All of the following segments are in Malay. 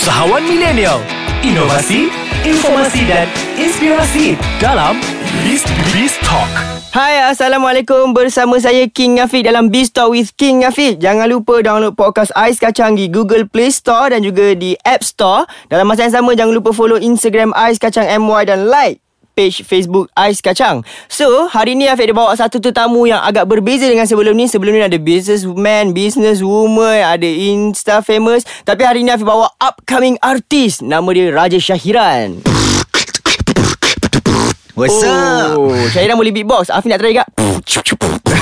Usahawan milenial, inovasi, informasi dan inspirasi dalam Beast Beast Talk. Hai Assalamualaikum. Bersama saya King Afiq Dalam Beast Talk with King Afiq. Jangan lupa download podcast Ais Kacang Di Google Play Store Dan juga di App Store. Dalam masa yang sama Jangan lupa follow Instagram Ais Kacang MY Dan like page Facebook Ais Kacang. So, hari ni Afiq ada bawa satu tetamu yang agak berbeza dengan sebelum ni. Sebelum ni ada businessman, businesswoman, ada Insta famous. Tapi hari ni Afiq bawa upcoming artist. Nama dia Raja Syahiran. What's up? Oh, Syahiran boleh beatbox. Afiq nak try juga.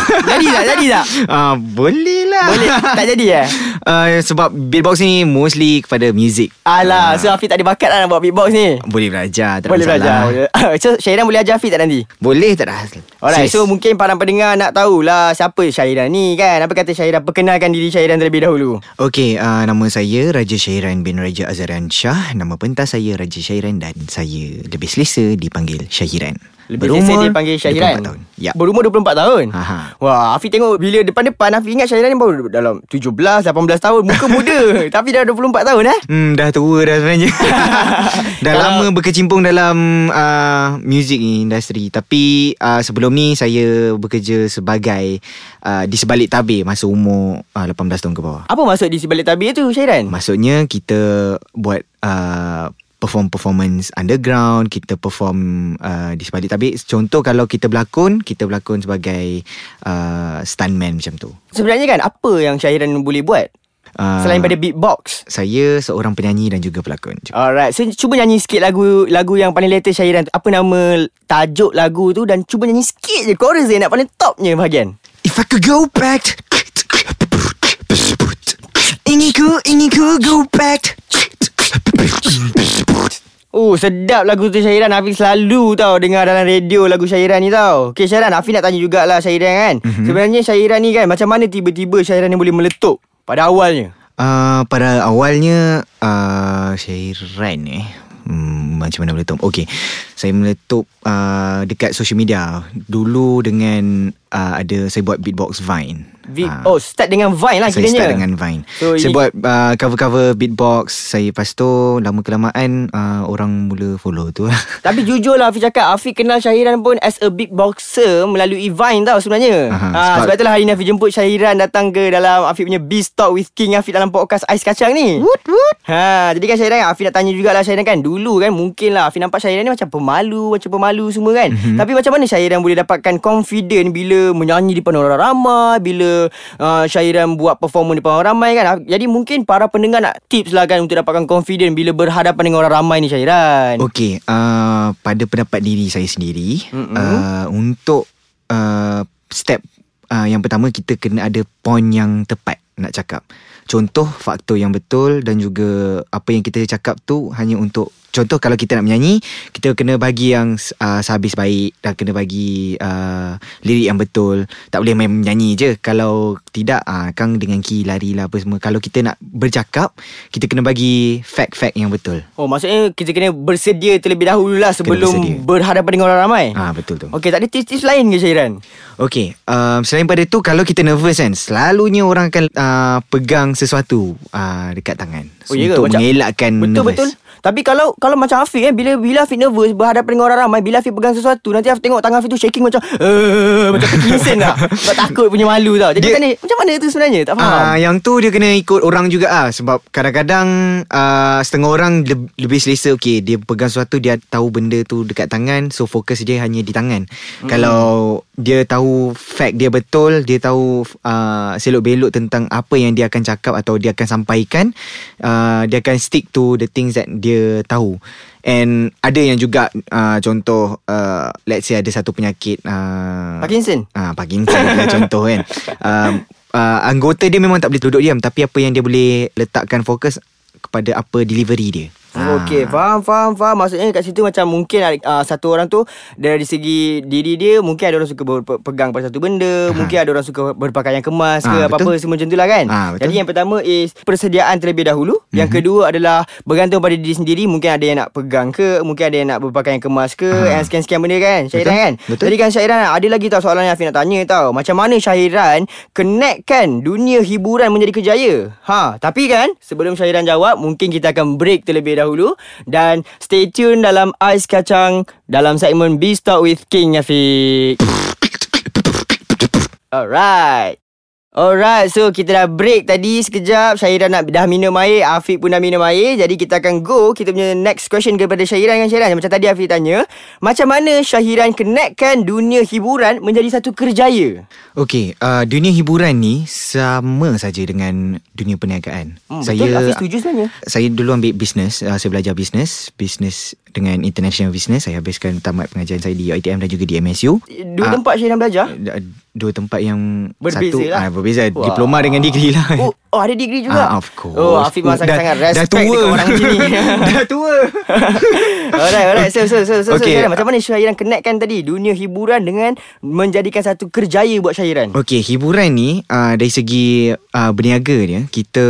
jadi tak? Jadi tak? Ah, boleh lah Boleh. Tak jadi eh? uh, Sebab beatbox ni Mostly kepada music Alah, so Afiq tak ada bakat lah nak buat beatbox ni. Boleh belajar tak Boleh belajar. Boleh. so, Syahiran boleh ajar Afiq tak nanti? Boleh tak dah Alright, Sis. so mungkin para pendengar nak tahulah siapa Syahiran ni kan. Apa kata Syahiran? Perkenalkan diri Syahiran terlebih dahulu. Okey, uh, nama saya Raja Syairan bin Raja Azharan Shah. Nama pentas saya Raja Syairan dan saya lebih selesa dipanggil Syahiran. Lebih selesa dipanggil Syahiran. 24 tahun. Ya. Berumur 24 tahun. Aha. Wah, Afiq tengok bila depan-depan Afiq ingat Syahiran ni baru dalam 17, 18 tahun. Muka muda. Tapi dah 24 tahun eh. Hmm, dah tua dah sebenarnya. dah Kalau- lama berkecimpung dalam uh, music ni industri. Tapi uh, sebelum ni saya bekerja sebagai uh, di sebalik tabir masa umur uh, 18 tahun ke bawah. Apa maksud di sebalik tabir tu Syahiran? Maksudnya kita buat uh, perform performance underground, kita perform uh, di sebalik tabir. Contoh kalau kita berlakon, kita berlakon sebagai uh, stuntman macam tu. Sebenarnya kan apa yang Syahiran boleh buat? Uh, Selain pada beatbox. saya seorang penyanyi dan juga pelakon. Alright, so cuba nyanyi sikit lagu lagu yang paling latest Syahiran tu. Apa nama tajuk lagu tu dan cuba nyanyi sikit je chorus dia nak paling topnya bahagian. If I could go back Ingin ku, ingin ku go back Oh sedap lagu tu Syahiran Hafiz selalu tau Dengar dalam radio lagu Syahiran ni tau. Okay Syahiran Hafiz nak tanya jugalah Syahiran kan? Mm-hmm. Sebenarnya Syahiran ni kan Macam mana tiba-tiba Syahiran ni boleh meletup Pada awalnya? Uh, Pada awalnya uh, Syairan eh Hmm, macam mana meletup? Okay Saya meletup uh, Dekat social media. Dulu dengan uh, Ada Saya buat beatbox Vine. Vi- Ah. Oh start dengan Vine lah Saya kiranya. start dengan Vine. So, Saya ini- buat uh, cover-cover beatbox. Saya lepas tu Lama kelamaan uh, Orang mula follow tu. Tapi jujur lah Hafiz cakap Hafiz kenal Syahiran pun As a beatboxer Melalui Vine tau sebenarnya. Aha, ha, sebab- Sebab itulah hari ni Hafiz jemput Syahiran Datang ke dalam Hafiz punya Beast Talk with King Hafiz Dalam podcast Ais Kacang ni. Woot woot. Ha, Jadi kan Syahiran Hafiz nak tanya jugalah Syahiran kan. Dulu kan mungkin lah Hafiz nampak Syahiran ni macam pemalu Macam pemalu semua kan Mhm. mm-hmm. Tapi macam mana Syahiran boleh dapatkan confident Bila menyanyi di depan orang ramai Bila uh, Syahiran buat performa di depan orang ramai kan Jadi mungkin para pendengar nak tips lah kan Untuk dapatkan confident Bila berhadapan dengan orang ramai ni Syahiran Okey, uh, pada pendapat diri saya sendiri, Mm-mm. uh, untuk uh, step uh, yang pertama kita kena ada point yang tepat nak cakap. Contoh faktor yang betul dan juga apa yang kita cakap tu hanya untuk contoh kalau kita nak menyanyi, kita kena bagi yang uh, sehabis baik dan kena bagi uh, lirik yang betul. Tak boleh main menyanyi je. Kalau tidak uh, kang dengan ki lari lah apa semua. Kalau kita nak bercakap, kita kena bagi fact-fact yang betul. Oh maksudnya kita kena bersedia terlebih dahulu lah Sebelum berhadapan dengan orang ramai Ah betul tu. Okey tak ada tips-tips lain ke Syahiran? Okay, um, selain pada tu kalau kita nervous kan, selalunya orang akan uh, pegang sesuatu uh, dekat tangan Oh, untuk mengelakkan Betul nervous. betul Tapi kalau kalau macam Afiq kan Bila bila Afiq nervous Berhadapan dengan orang ramai Bila Afiq pegang sesuatu Nanti Afiq tengok tangan Afiq tu shaking macam uh, Macam Parkinson tak Sebab takut punya malu tau. Jadi Dia- macam ni Macam mana tu sebenarnya? Tak faham. Ah, yang tu dia kena ikut orang juga ah. Sebab kadang-kadang uh, setengah orang le- lebih selesa okey dia pegang sesuatu dia tahu benda tu dekat tangan so fokus dia hanya di tangan. Hmm. Kalau dia tahu fact dia betul, dia tahu uh, selok-belok tentang apa yang dia akan cakap atau dia akan sampaikan, uh, dia akan stick to the things that dia tahu. And ada yang juga uh, contoh uh, let's say ada satu penyakit uh, Parkinson Ah, Parkinson lah contoh kan. Um, uh, anggota dia memang tak boleh duduk diam tapi apa yang dia boleh letakkan fokus kepada apa delivery dia. Ah. Okey, faham, faham, faham. Maksudnya kat situ macam mungkin uh, satu orang tu dari segi diri dia mungkin ada orang suka berpegang pada satu benda, mungkin ada orang suka berpakaian kemas ke Ah, apa-apa semua macam tu lah kan. Ah, betul. Jadi yang pertama is persediaan terlebih dahulu. Yang kedua adalah bergantung pada diri sendiri. Mungkin ada yang nak pegang ke, mungkin ada yang nak berpakaian kemas ke, Ah. and sekian-sekian benda kan. Syahiran Betul. kan? Betul. Jadi kan Syahiran ada lagi tau soalan yang Afiq nak tanya tau. Macam mana Syahiran connectkan dunia hiburan menjadi kerjaya? Ha, tapi kan sebelum Syahiran jawab, mungkin kita akan break terlebih dahulu dan stay tune dalam Ais Kacang dalam segmen Beast Talk with King Afiq. Alright. Alright, so kita dah break tadi sekejap. Syahiran nak dah minum air, Afiq pun dah minum air. Jadi kita akan go kita punya next question kepada Syahiran kan Syahiran. Macam tadi Afiq tanya, macam mana Syahiran connectkan dunia hiburan menjadi satu kerjaya? Okey, uh, dunia hiburan ni sama saja dengan dunia perniagaan. Hmm, betul, Afiq setuju sebenarnya. Saya dulu ambil bisnes, uh, saya belajar bisnes, bisnes dengan international business. Saya habiskan tamat pengajaran saya di UiTM dan juga di MSU. Dua Ah, tempat Syahiran belajar? d- Dua tempat yang Berbeza satu lah. ah, berbeza Wah. diploma dengan degree lah. Oh, oh ada degree juga? Ah, of course. Oh, Afiq memang Dah- sangat-sangat dah respect tua. dekat orang macam ni. dah tua. alright, alright. So, so, so, so, so Okay. Syahiran, macam mana Syahiran connectkan tadi dunia hiburan dengan menjadikan satu kerjaya buat Syahiran? Okey, hiburan ni uh, dari segi uh, berniaga dia, kita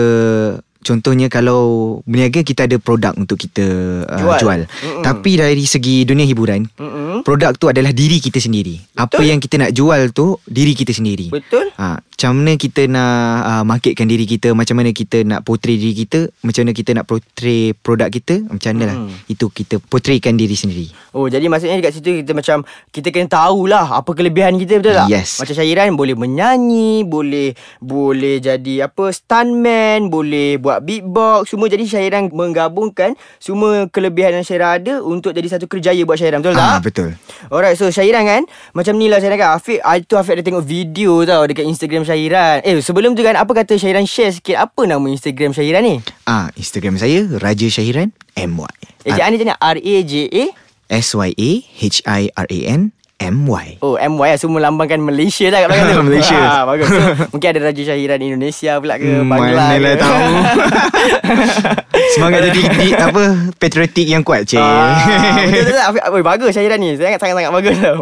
contohnya kalau berniaga kita ada produk untuk kita uh, Jual. jual. Mm-mm. Tapi dari segi dunia hiburan, Mm-mm. produk tu adalah diri kita sendiri. Apa yang kita nak jual tu diri kita sendiri. Betul? Ha, macam mana kita nak uh, marketkan diri kita, macam mana kita nak portray diri kita, macam mana kita nak portray produk kita, macam mana lah. Hmm. Itu kita portraykan diri sendiri. Oh jadi maksudnya dekat situ kita macam Kita kena tahulah Apa kelebihan kita betul tak? Yes. Macam Syahiran boleh menyanyi Boleh Boleh jadi apa Stuntman Boleh buat beatbox Semua jadi Syahiran menggabungkan Semua kelebihan yang Syahiran ada Untuk jadi satu kerjaya buat Syahiran Betul Ah, tak? betul. Alright so Syahiran kan Macam ni lah Syahiran kan Afiq ah, Itu Afiq ada tengok video tau Dekat Instagram Syahiran Eh sebelum tu kan Apa kata Syahiran share sikit Apa nama Instagram Syahiran ni? Ah, Instagram saya Raja Syahiran MY. Ejaan dia macam mana? R-A-J-A S Y A H I R A N M Y. Oh MY lah Semua lambangkan Malaysia lah kat belakang tu Malaysia. ha, Bagus so, Mungkin ada Raja Syahiran Indonesia pula ke Hmm, Bangla manalah ke tahu. Semangat jadi di, apa patriotik yang kuat, cik. Ah, betul Afiq, oh, bagus Syahiran ni Sangat sangat sangat bagus tau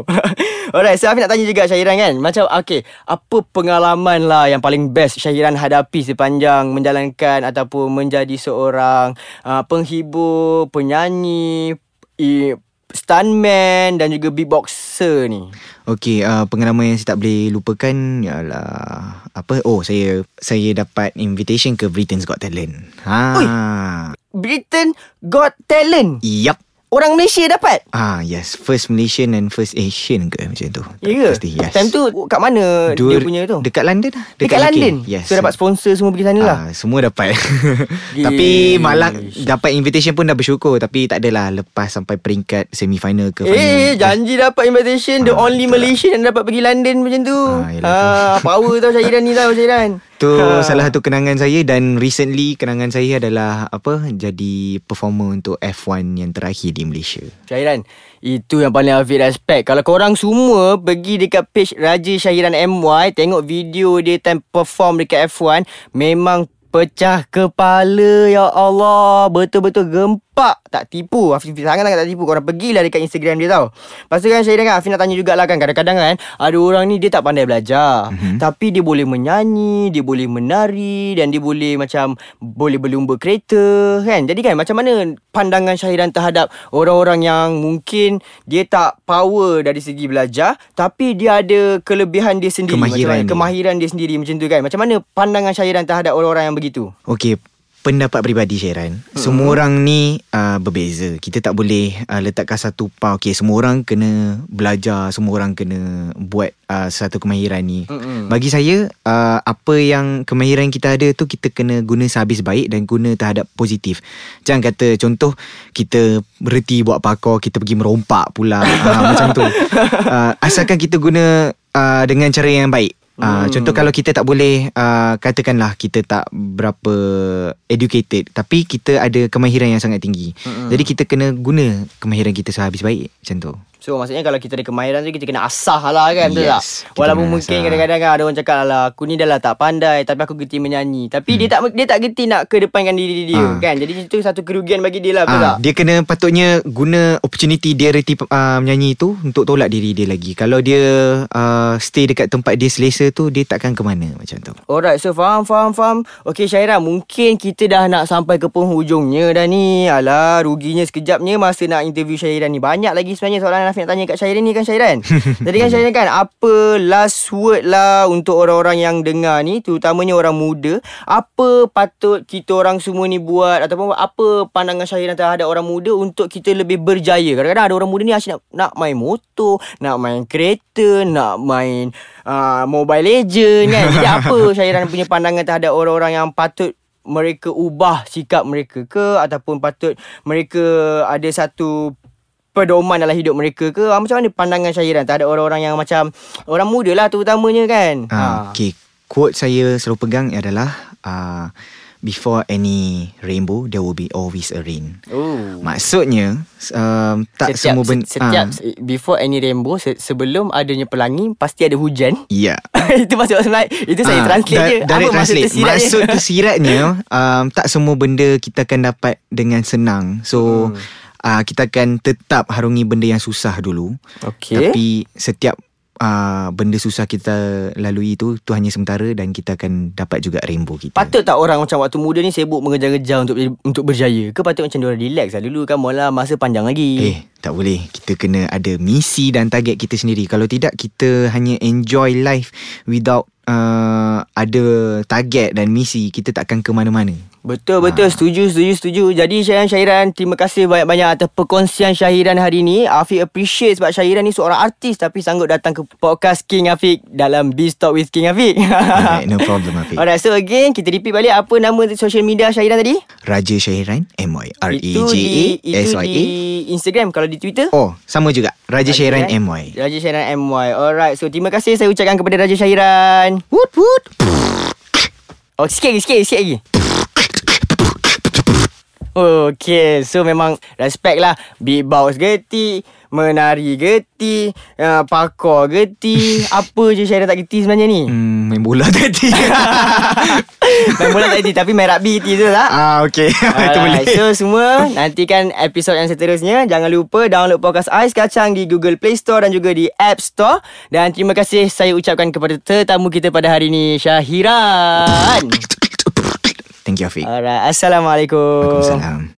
Alright so Afiq nak tanya juga Syahiran kan Macam okay Apa pengalaman lah Yang paling best Syahiran hadapi Sepanjang menjalankan Ataupun menjadi seorang uh, Penghibur Penyanyi i, Stuntman Dan juga beatboxer ni Okey, uh, pengalaman yang saya tak boleh lupakan ialah apa? Oh, saya saya dapat invitation ke Britain's Got Talent. Ha. Britain Got Talent Yup. Orang Malaysia dapat Ah, yes. First Malaysian and first Asian ke macam tu. Ya ke? Pasti, yes. Time tu kat mana Dua, dia punya tu? Dekat London lah. Dekat, UK. London? Yes. So dapat sponsor semua pergi sana lah? Ah, semua dapat. tapi malah dapat invitation pun dah bersyukur tapi tak adalah lepas sampai peringkat semifinal ke final. Eh, janji dapat invitation The Ah, only betul Malaysian yang dapat pergi London macam tu Ah, ah, Power tau Syahiran ni tau Syahiran Tu Ah. salah satu kenangan saya dan recently kenangan saya adalah apa jadi performer untuk F1 yang terakhir di Malaysia. Syahiran Itu yang paling Afiq respect Kalau korang semua Pergi dekat page Raja Syahiran MY Tengok video dia time perform dekat F1 Memang pecah kepala Ya Allah Betul-betul gempak Tak tipu. Afiq sangat-sangat tak tipu. Korang pergilah dekat Instagram dia tau. Lepas tu kan Syahiran kan Afiq nak tanya jugalah kan Kadang-kadang kan Ada orang ni dia tak pandai belajar. Mm-hmm. Tapi dia boleh menyanyi Dia boleh menari Dan dia boleh macam Boleh berlumba kereta Kan? Jadi kan macam mana Pandangan Syahiran terhadap Orang-orang yang mungkin Dia tak power dari segi belajar Tapi dia ada kelebihan dia sendiri Kemahiran macam mana, dia. Kemahiran dia sendiri macam tu kan. Macam mana pandangan Syahiran terhadap orang-orang yang begitu? Okey, pendapat peribadi Syairan. Hmm. Semua orang ni uh, berbeza. Kita tak boleh uh, letakkan satu pa okey semua orang kena belajar, semua orang kena buat uh, satu kemahiran ni. Mm-mm. Bagi saya uh, apa yang kemahiran kita ada tu kita kena guna sehabis baik dan guna terhadap positif. Jangan kata contoh kita berhenti buat parkour, kita pergi merompak pula uh, macam tu. Uh, asalkan kita guna uh, dengan cara yang baik. Uh, Hmm. Contoh kalau kita tak boleh uh, Katakanlah kita tak berapa educated Tapi kita ada kemahiran yang sangat tinggi Mm-mm. Jadi kita kena guna kemahiran kita sehabis baik Macam tu So maksudnya kalau kita ada kemahiran tu Kita kena asah lah kan Betul Yes, tak Walaupun mungkin asah. kadang-kadang kan Ada orang cakap lah Aku ni dah lah tak pandai Tapi aku gerti menyanyi Tapi dia tak dia tak gerti nak kedepankan diri dia Hmm. Ah. kan Jadi itu satu kerugian bagi dia lah Betul Ah, tak dia kena patutnya guna opportunity dia reti uh, menyanyi tu untuk tolak diri dia lagi. Kalau dia uh, stay dekat tempat dia selesa tu dia takkan ke mana macam tu. Alright, so faham, faham, faham. Okay, Syaira, mungkin kita dah nak sampai ke penghujungnya dah ni. Alah, ruginya sekejapnya masa nak interview Syairan ni. Banyak lagi sebenarnya soalan Afiq nak tanya kat Syairan ni kan, Syairan? Jadi kan, Syairan kan, apa last word lah untuk orang-orang yang dengar ni, terutamanya orang muda. Apa patut kita orang semua ni buat ataupun apa pandangan Syairan terhadap orang muda untuk kita lebih berjaya. Kadang-kadang ada orang muda ni asyik nak, nak main motor, nak main kereta, nak main uh, Mobile Legend kan. Jadi apa Syairan punya pandangan terhadap orang-orang yang patut mereka ubah sikap mereka ke ataupun patut mereka ada satu pedoman dalam hidup mereka ke Ah, macam mana pandangan Syairan terhadap orang-orang yang macam orang muda lah terutamanya kan Ah, okay. Quote saya selalu pegang adalah uh, before any rainbow there will be always a rain. Oh. Maksudnya um, tak setiap, semua benda se- setiap before any rainbow se- sebelum adanya pelangi pasti ada hujan. Ya. itu maksud sebenarnya itu saya Ah, translate da- je. Direct Apa maksud translate. tersiratnya? Maksud tersiratnya um, tak semua benda kita akan dapat dengan senang. So Hmm. Uh, kita akan tetap harungi benda yang susah dulu. Okey. Tapi setiap uh, benda susah kita lalui itu tu hanya sementara dan kita akan dapat juga rainbow kita. Patut tak orang macam waktu muda ni sibuk mengejar-ngejar untuk untuk berjaya? Ke patut macam diorang relax lah dulu kan malah masa panjang lagi. Eh, tak boleh. Kita kena ada misi dan target kita sendiri. Kalau tidak, kita hanya enjoy life without uh, ada target dan misi. Kita tak akan ke mana-mana. Betul betul setuju setuju setuju. Jadi Syairan Syairan terima kasih banyak-banyak atas perkongsian Syahiran hari ni. Afiq appreciate sebab Syahiran ni seorang artis tapi sanggup datang ke podcast King Afiq dalam Biz Talk with King Afiq. Alright, no problem, Afiq. Alright, so again kita repeat balik apa nama social media Syahiran tadi? Raja Syahiran Itu di M-Y-R-A-J-A-S-Y-A itu di Instagram kalau di Twitter. Oh sama juga Raja Syahiran M-Y Raja Syahiran MY. Alright, so terima kasih saya ucapkan kepada Raja Syahiran. Woot woot Oh, sikit lagi, sikit lagi, sikit lagi. Okay, so memang respect lah. Beatbox geti Menari geti uh, Pakor geti Apa je Syairah tak geti sebenarnya ni? Hmm, Main bola tadi Main bola tak geti Tapi main rugby geti tu tak? Ah okay Itu boleh. So semua nantikan episod yang seterusnya. Jangan lupa download podcast Ais Kacang di Google Play Store dan juga di App Store. Dan terima kasih saya ucapkan kepada tetamu kita pada hari ini, Syahiran. Thank you Afiq Alright, Assalamualaikum. Waalaikumsalam